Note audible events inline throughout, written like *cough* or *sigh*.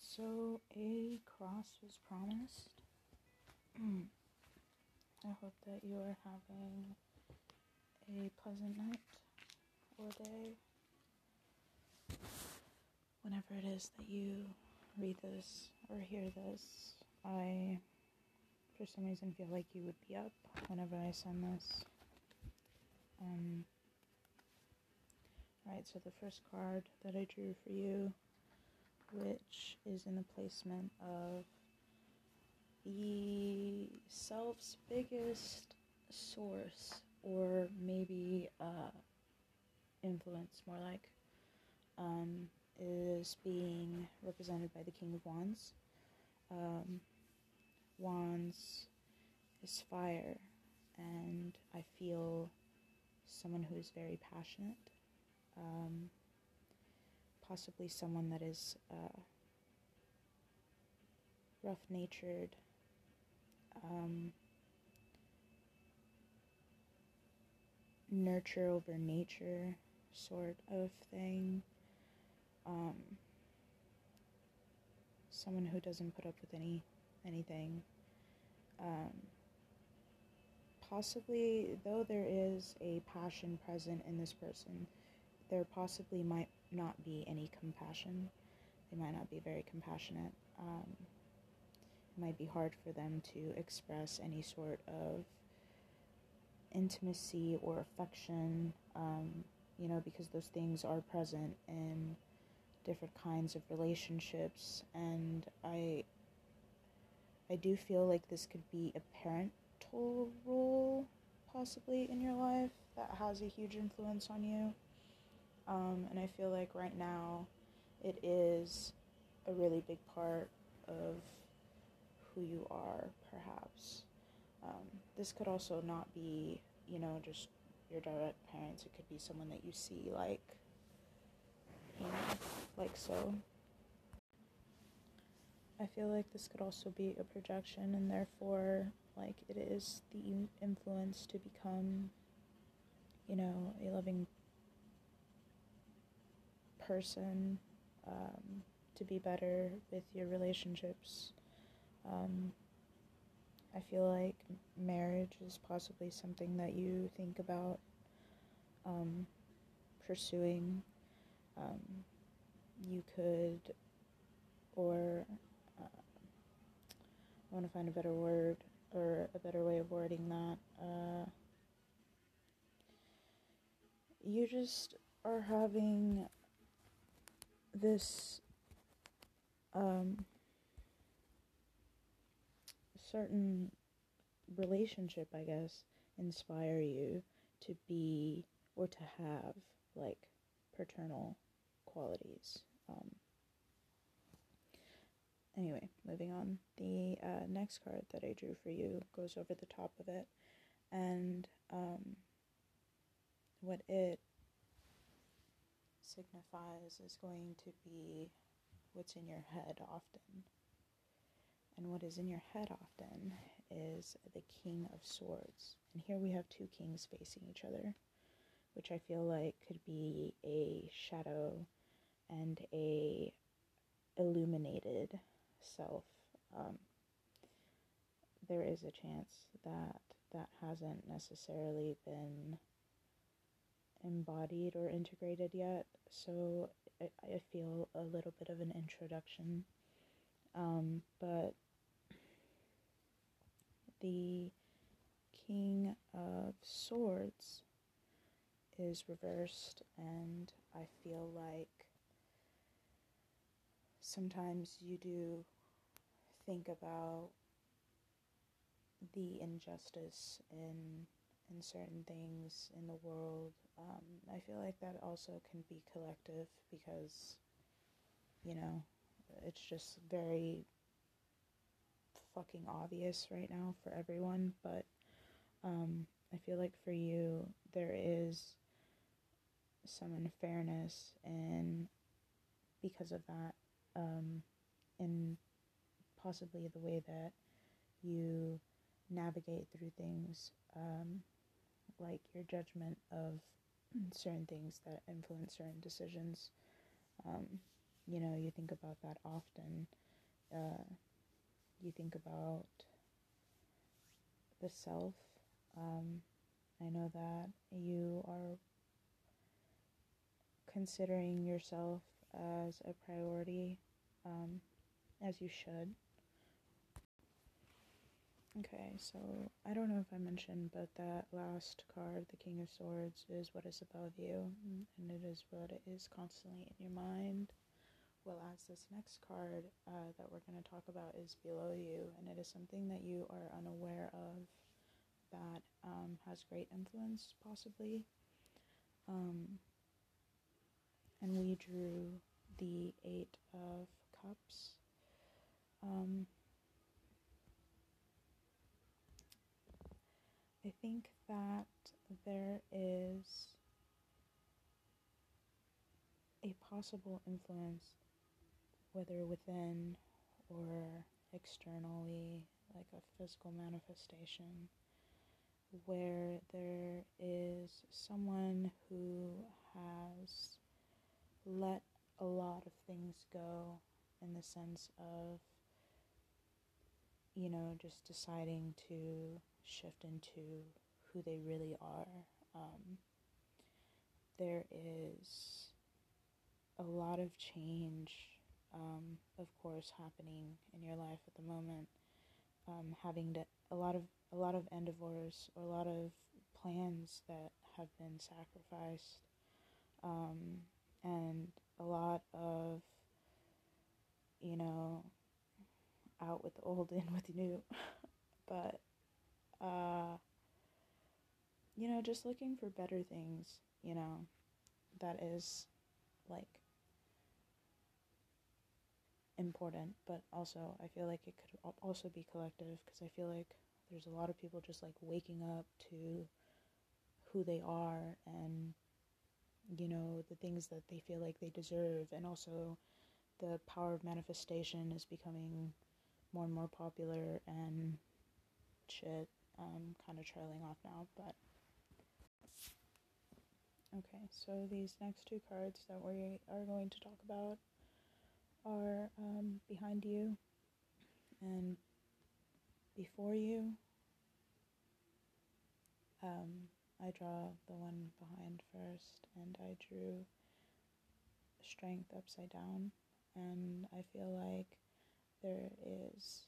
So a cross was promised. *clears throat* I hope that you are having a pleasant night or day. Whenever it is that you read this or hear this, I, for some reason, feel like you would be up whenever I send this. Um, Alright, so the first card that I drew for you which is in the placement of the self's biggest source, or maybe uh, influence, more like, um, is being represented by the King of Wands. Um, wands is fire, and I feel someone who is very passionate. Um, possibly someone that is uh, rough natured, um, nurture over nature sort of thing. Um, someone who doesn't put up with any anything. Um, possibly, though there is a passion present in this person, there possibly might not be any compassion. They might not be very compassionate. Um, it might be hard for them to express any sort of intimacy or affection, um, you know, because those things are present in different kinds of relationships. And I, I do feel like this could be a parental role, possibly in your life, that has a huge influence on you. Um, and I feel like right now it is a really big part of who you are, perhaps. Um, this could also not be, you know, just your direct parents. It could be someone that you see, like, you know, like so. I feel like this could also be a projection, and therefore, like, it is the influence to become, you know, a loving person um, to be better with your relationships. Um, I feel like marriage is possibly something that you think about um, pursuing. Um, you could, or uh, I want to find a better word or a better way of wording that. Uh, you just are having this um, certain relationship, I guess, inspire you to be or to have like paternal qualities. Um, anyway, moving on. The uh, next card that I drew for you goes over the top of it, and um, what it signifies is going to be what's in your head often. And what is in your head often is the King of Swords. And here we have two kings facing each other, which I feel like could be a shadow and a illuminated self. Um, there is a chance that that hasn't necessarily been embodied or integrated yet, so I, I feel a little bit of an introduction. Um, but the King of Swords is reversed, and I feel like sometimes you do think about the injustice in in certain things in the world um, I feel like that also can be collective because, you know, it's just very fucking obvious right now for everyone. But um, I feel like for you, there is some unfairness, and because of that, um, in possibly the way that you navigate through things, um, like your judgment of certain things that influence certain decisions. Um, you know, you think about that often. Uh, you think about the self. Um, I know that you are considering yourself as a priority, um, as you should. Okay, so I don't know if I mentioned, but that last card, the King of Swords, is what is above you, and it is what is constantly in your mind. Well, as this next card uh, that we're going to talk about is below you, and it is something that you are unaware of that um, has great influence, possibly. Um, and we drew the Eight of Cups. Um, I think that there is a possible influence, whether within or externally, like a physical manifestation, where there is someone who has let a lot of things go in the sense of, you know, just deciding to shift into who they really are. Um, there is a lot of change, um, of course, happening in your life at the moment. Um, having to, a lot of a lot of endeavors or a lot of plans that have been sacrificed, um, and a lot of you know out with the old *laughs* in with the new, but uh, you know, just looking for better things, you know, that is like important, but also I feel like it could also be collective because I feel like there's a lot of people just like waking up to who they are and you know the things that they feel like they deserve and also the power of manifestation is becoming more and more popular and shit um, kind of trailing off now, but okay. So these next two cards that we are going to talk about are um, behind you and before you. Um, I draw the one behind first, and I drew strength upside down, and I feel like there is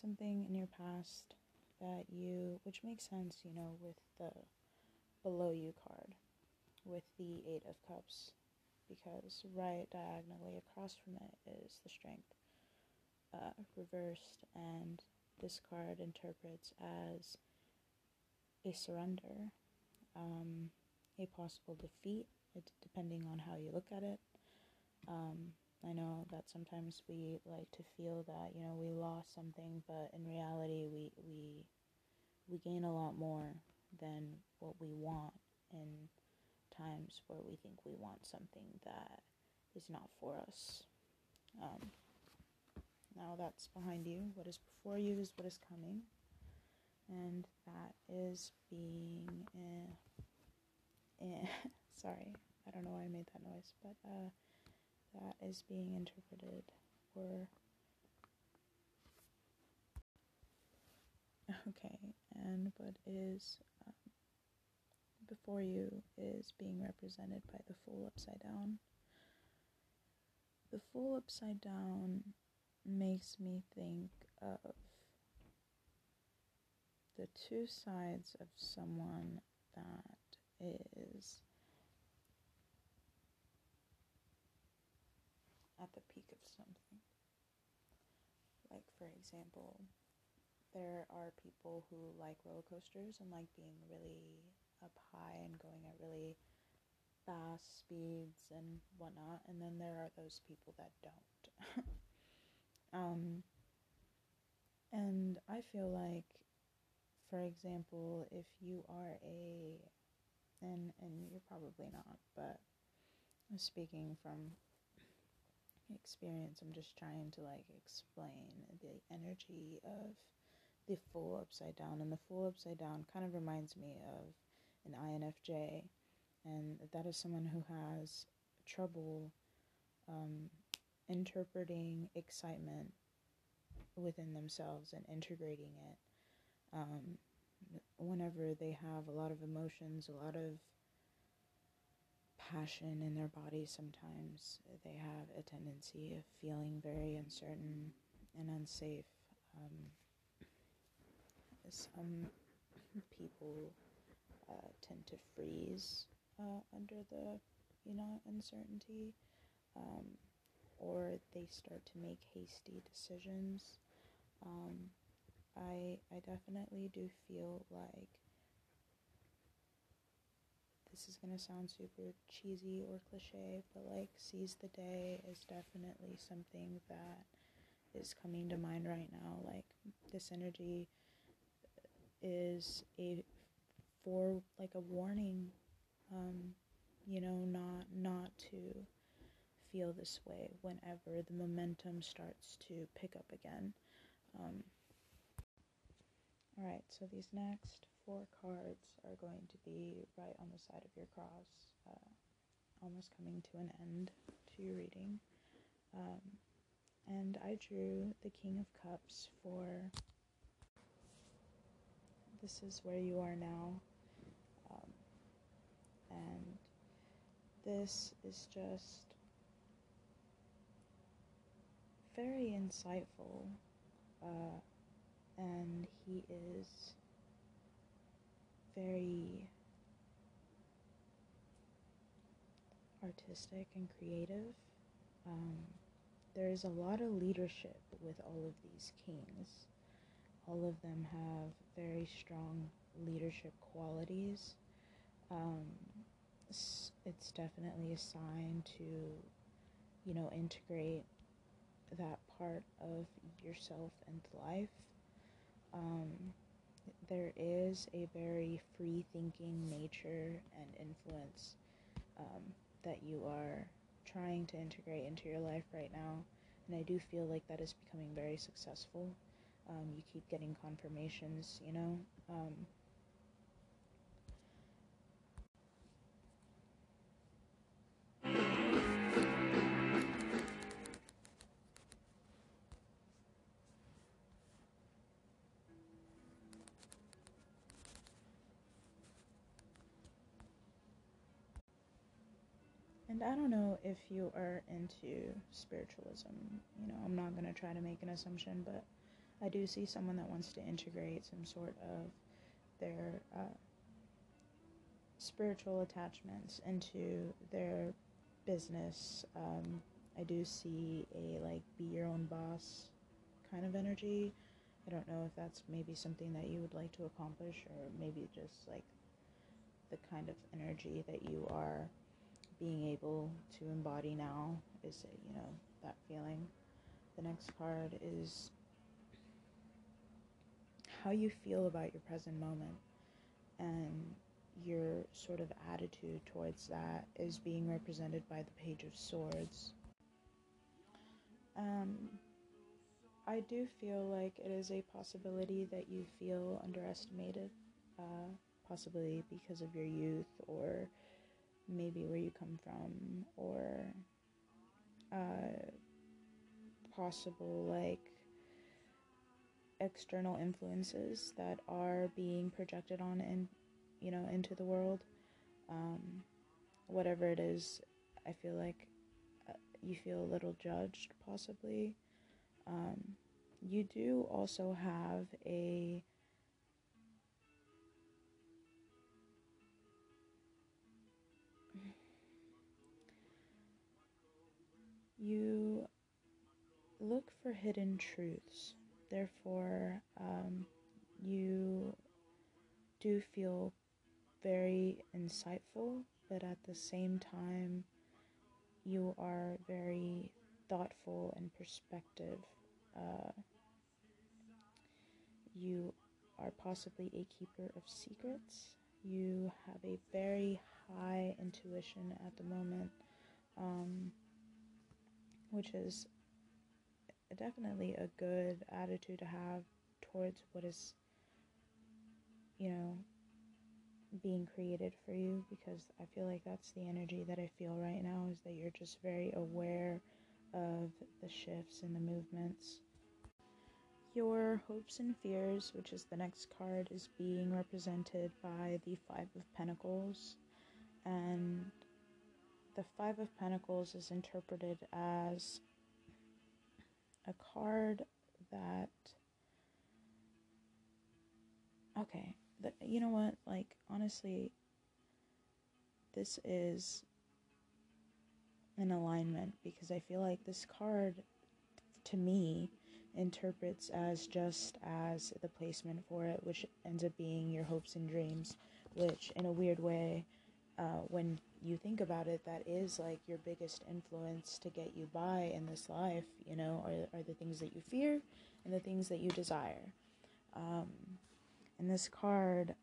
something in your past that you, which makes sense, you know, with the below you card, with the Eight of Cups, because right diagonally across from it is the Strength uh, reversed, and this card interprets as a surrender, um, a possible defeat, depending on how you look at it. Um, I know that sometimes we like to feel that, you know, we lost something, but in reality we we we gain a lot more than what we want in times where we think we want something that is not for us. Um, now that's behind you. What is before you is what is coming. And that is being. Eh, eh, *laughs* sorry, I don't know why I made that noise, but uh, that is being interpreted or *laughs* okay and what is um, before you is being represented by the Fool upside down. The Fool upside down makes me think of the two sides of someone that is at the peak of something. Like, for example, there are people who like roller coasters and like being really up high and going at really fast speeds and whatnot, and then there are those people that don't. *laughs* um, and I feel like, for example, if you are a, and and you're probably not, but I'm speaking from experience. I'm just trying to like explain the energy of the Fool upside down. And the Fool upside down kind of reminds me of an INFJ. And that is someone who has trouble um, interpreting excitement within themselves and integrating it. Um, whenever they have a lot of emotions, a lot of passion in their body sometimes they have a tendency of feeling very uncertain and unsafe. Um, some people uh, tend to freeze uh, under the, you know, uncertainty, um, or they start to make hasty decisions. Um, I I definitely do feel like this is gonna sound super cheesy or cliche, but like seize the day is definitely something that is coming to mind right now. Like this energy is a for like a warning, um, you know, not not to feel this way whenever the momentum starts to pick up again. Um, all right, so these next four cards are going to be right on the side of your cross, uh, almost coming to an end to your reading. Um, and I drew the King of Cups for this is where you are now. Um, and this is just very insightful. Uh, and he is very artistic and creative. Um, there's a lot of leadership with all of these kings. All of them have very strong leadership qualities. Um, it's, definitely a sign to, you know, integrate that part of yourself into life. Um, there is a very free thinking nature and influence um, that you are trying to integrate into your life right now. And I do feel like that is becoming very successful. Um, you keep getting confirmations, you know. Um, And I don't know if you are into spiritualism. You know, I'm not going to try to make an assumption, but I do see someone that wants to integrate some sort of their uh, spiritual attachments into their business. Um, I do see a like be your own boss kind of energy. I don't know if that's maybe something that you would like to accomplish, or maybe just like the kind of energy that you are being able to embody now is, you know, that feeling. The next card is how you feel about your present moment and your sort of attitude towards that is being represented by the Page of Swords. Um, I do feel like it is a possibility that you feel underestimated, uh, possibly because of your youth or maybe where you come from or uh, possible like external influences that are being projected on and you know into the world. Um, whatever it is i feel like uh, you feel a little judged possibly. Um, you do also have a you look for hidden truths. Therefore, um, you do feel very insightful, but at the same time, you are very thoughtful and perspective. Uh, you are possibly a keeper of secrets. You have a very high intuition at the moment. Um, which is definitely a good attitude to have towards what is, you know, being created for you because I feel like that's the energy that I feel right now is that you're just very aware of the shifts and the movements. Your hopes and fears, which is the next card, is being represented by the Five of Pentacles. And the Five of Pentacles is interpreted as a card that. Okay, the, you know what? Like, honestly, this is an alignment because I feel like this card, to me, interprets as just as the placement for it, which ends up being your hopes and dreams, which, in a weird way, uh, when you think about it, that is like your biggest influence to get you by in this life, you know, are, are the things that you fear and the things that you desire. Um, and this card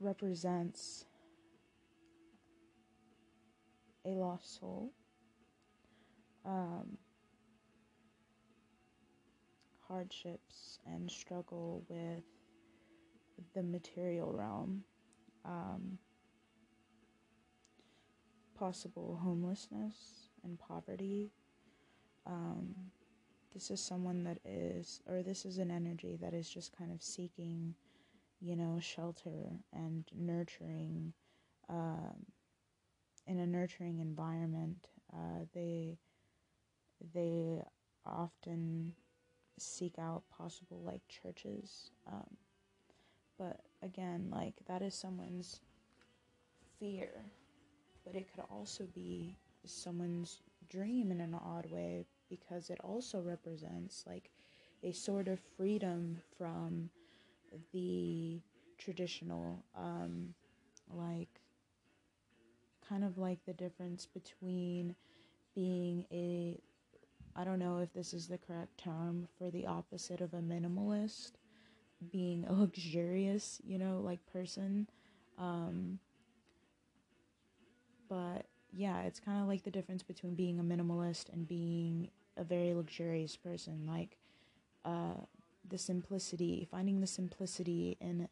represents a lost soul. Um, hardships and struggle with the material realm. Um, possible homelessness and poverty. Um, this is someone that is, or this is an energy that is just kind of seeking, you know, shelter and nurturing, um, in a nurturing environment. Uh, they, they often seek out possible like churches. Um, but again, like that is someone's fear but it could also be someone's dream in an odd way because it also represents like a sort of freedom from the traditional um like kind of like the difference between being a I don't know if this is the correct term for the opposite of a minimalist being a luxurious you know like person um but yeah, it's kind of like the difference between being a minimalist and being a very luxurious person. Like uh, the simplicity, finding the simplicity in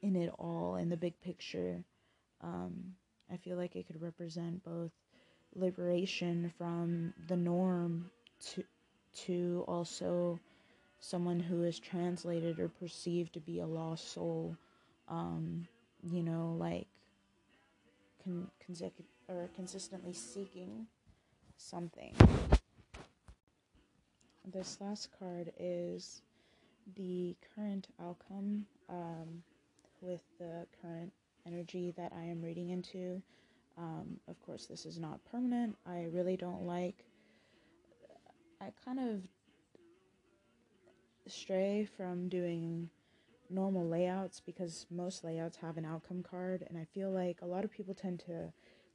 in it all, in the big picture. Um, I feel like it could represent both liberation from the norm to to also someone who is translated or perceived to be a lost soul. Um, you know, like con- or consistently seeking something. This last card is the current outcome um, with the current energy that I am reading into. Um, of course, this is not permanent. I really don't like. I kind of stray from doing normal layouts because most layouts have an outcome card and I feel like a lot of people tend to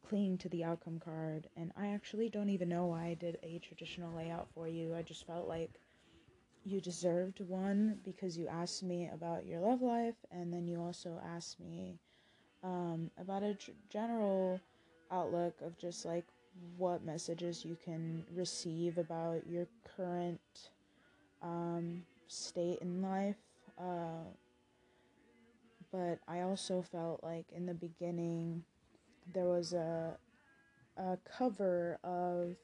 cling to the outcome card and I actually don't even know why I did a traditional layout for you. I just felt like you deserved one because you asked me about your love life and then you also asked me um, about a general outlook of just like what messages you can receive about your current um, state in life. Uh, but I also felt like in the beginning there was a a cover of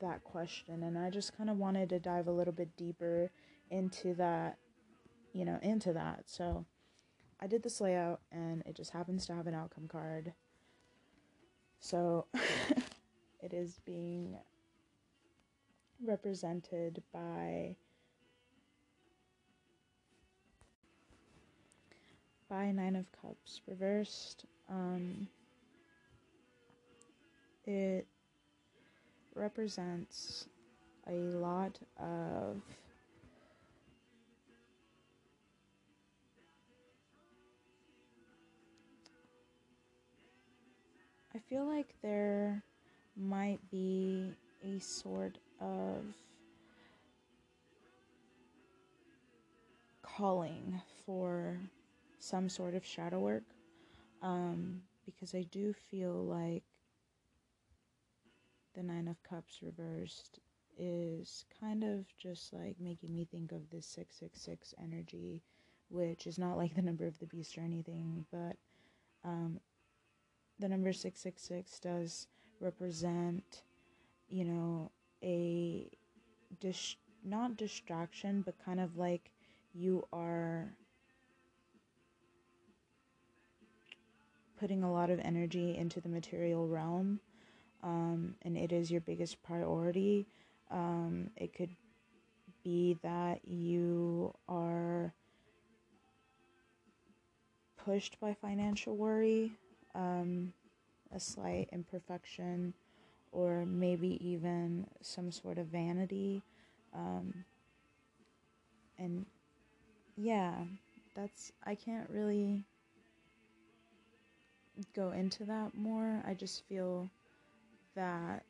that question and I just kind of wanted to dive a little bit deeper into that you know into that. So I did this layout and it just happens to have an outcome card. So *laughs* it is being represented by by Nine of Cups reversed. Um, it represents a lot of I feel like there might be a sort of calling for some sort of shadow work um, because I do feel like the Nine of Cups reversed is kind of just like making me think of this 666 energy which is not like the number of the beast or anything, but um, the number 666 does represent, you know, a dis- not distraction, but kind of like you are putting a lot of energy into the material realm um, and it is your biggest priority. Um, it could be that you are pushed by financial worry, um, a slight imperfection, or maybe even some sort of vanity. Um, and yeah, that's, I can't really go into that more. I just feel that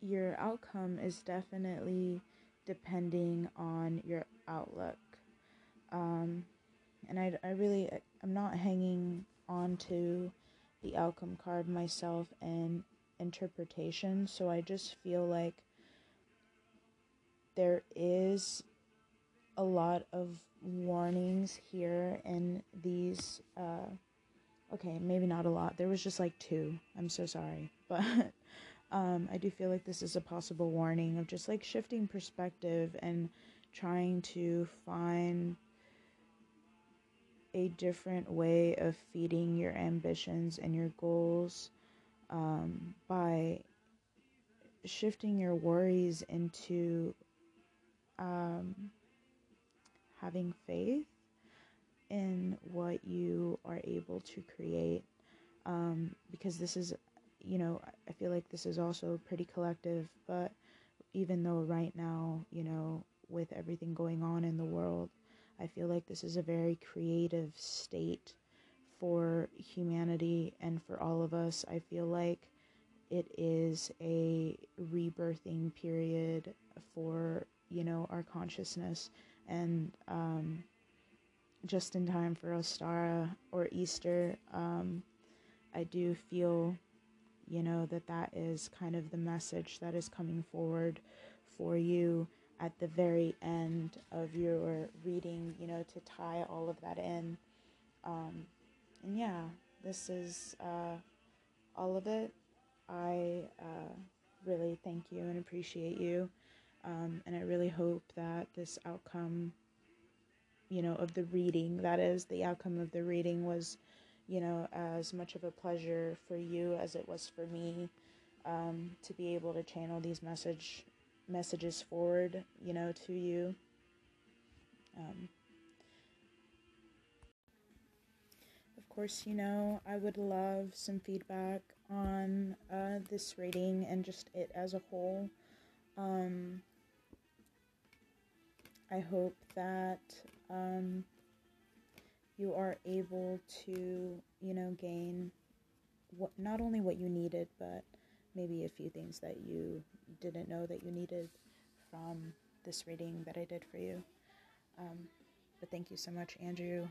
your outcome is definitely depending on your outlook. Um, and I, I really, I'm not hanging on to the outcome card myself and interpretation. So I just feel like there is a lot of warnings here in these uh, okay, maybe not a lot. There was just like two. I'm so sorry. *laughs* But um, I do feel like this is a possible warning of just like shifting perspective and trying to find a different way of feeding your ambitions and your goals um, by shifting your worries into um, having faith in what you are able to create um, because this is you know i feel like this is also pretty collective but even though right now you know with everything going on in the world i feel like this is a very creative state for humanity and for all of us. I feel like it is a rebirthing period for you know our consciousness and um, just in time for Ostara or Easter. Um, I do feel, you know, that that is kind of the message that is coming forward for you at the very end of your reading, you know, to tie all of that in. Um, and yeah, this is uh, all of it. I uh, really thank you and appreciate you. Um, and I really hope that this outcome you know, of the reading. That is, the outcome of the reading was, you know, as much of a pleasure for you as it was for me um, to be able to channel these message messages forward, you know, to you. Um, of course, you know, I would love some feedback on uh, this reading and just it as a whole. Um, I hope that um, you are able to, you know, gain what not only what you needed, but maybe a few things that you didn't know that you needed from this reading that I did for you. Um, but thank you so much, Andrew.